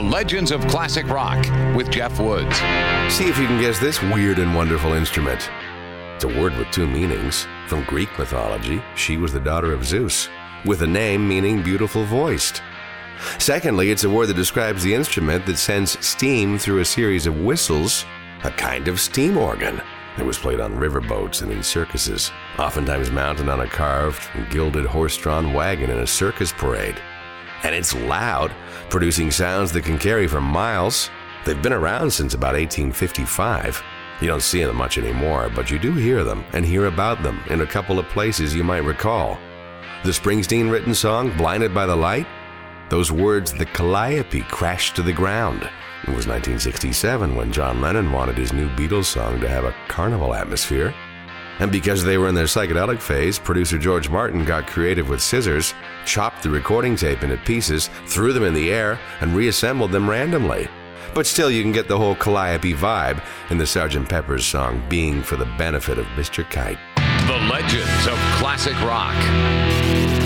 The Legends of Classic Rock with Jeff Woods. See if you can guess this weird and wonderful instrument. It's a word with two meanings. From Greek mythology, she was the daughter of Zeus, with a name meaning beautiful voiced. Secondly, it's a word that describes the instrument that sends steam through a series of whistles, a kind of steam organ. It was played on riverboats and in circuses, oftentimes mounted on a carved and gilded horse drawn wagon in a circus parade. And it's loud, producing sounds that can carry for miles. They've been around since about 1855. You don't see them much anymore, but you do hear them and hear about them in a couple of places you might recall. The Springsteen written song, Blinded by the Light, those words, the calliope, crashed to the ground. It was 1967 when John Lennon wanted his new Beatles song to have a carnival atmosphere. And because they were in their psychedelic phase, producer George Martin got creative with scissors, chopped the recording tape into pieces, threw them in the air, and reassembled them randomly. But still, you can get the whole Calliope vibe in the Sgt. Pepper's song Being for the Benefit of Mr. Kite. The Legends of Classic Rock.